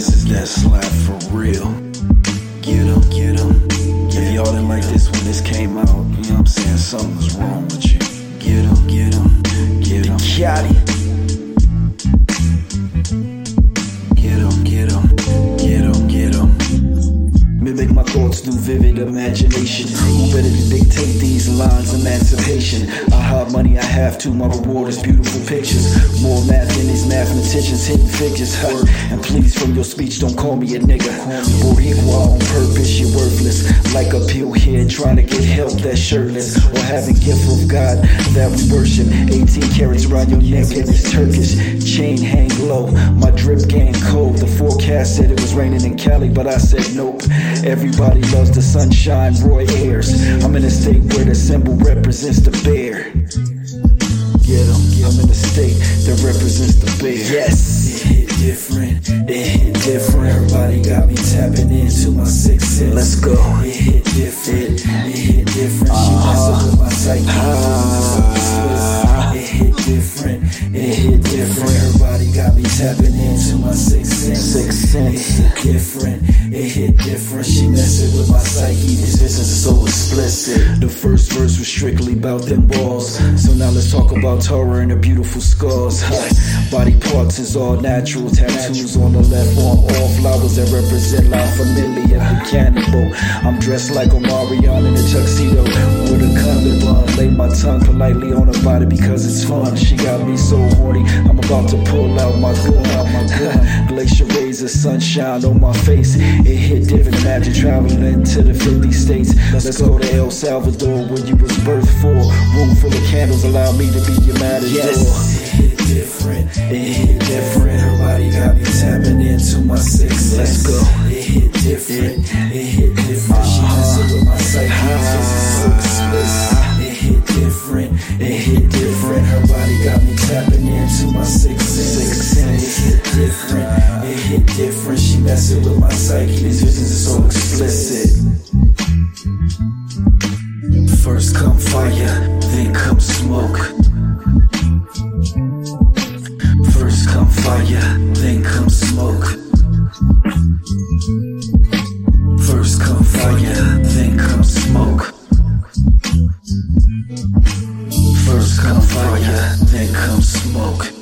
That's life for real. Get 'em, get 'em. If y'all didn't like this when this came out, you know what I'm saying? Something's wrong with you. Get 'em, get 'em, get 'em. Get 'em, get 'em, get 'em, get 'em. Mimic my thoughts through vivid imagination. Who better to dictate these lines? Emancipation. I have to. My reward is beautiful pictures. More math than these mathematicians, hidden figures. Huh. And please, from your speech, don't call me a nigga. Boricua on purpose, you're worthless. Like a pill here, trying to get help that's shirtless. Or having gift of God that we worship. 18 carats around your neck and it's Turkish. Chain hang low, my drip game cold. The forecast said it was raining in Cali, but I said nope. Everybody loves the sunshine, Roy Ayers. I'm in a state where the symbol represents the bear. Get 'em, I'm in a state that represents the bear. Yes. It hit different, it hit different. Everybody got me tapping into my six sense. Let's go. It hit different, it hit different. She messing with my psyche. Ah. It hit different, it hit different. Everybody got me tapping into my six sense. Sixth sense. It hit different, it hit different. She messing with my psyche. This business is so explicit. The first verse was strictly about them balls. So now let's talk about Torah and her beautiful scars. Body parts is all natural. Tattoos on the left arm, all flowers that represent La Familia, the cannibal. I'm dressed like Omarion in a tuxedo with a condom on. Lay my tongue politely on her body because it's fun. She got me so horny, I'm about to pull out my gun. Rays of sunshine on my face. It hit different. Imagine traveling to the 50 states. Let's go to El Salvador where you was birthed for. Room full of candles, allow me to be your matador. It hit different, it hit different. Everybody got me tapping into my six. Let's go. It hit different, it hit different. She messing with my psyche. This is so explicit. It hit different, it hit different tapping into my sixth sense. It hit different, it hit different. She messing with my psyche, these visions are so explicit. First come fire, then come smoke. First come fire, then come smoke. First come fire, then come smoke. First come fire fire, then come smoke.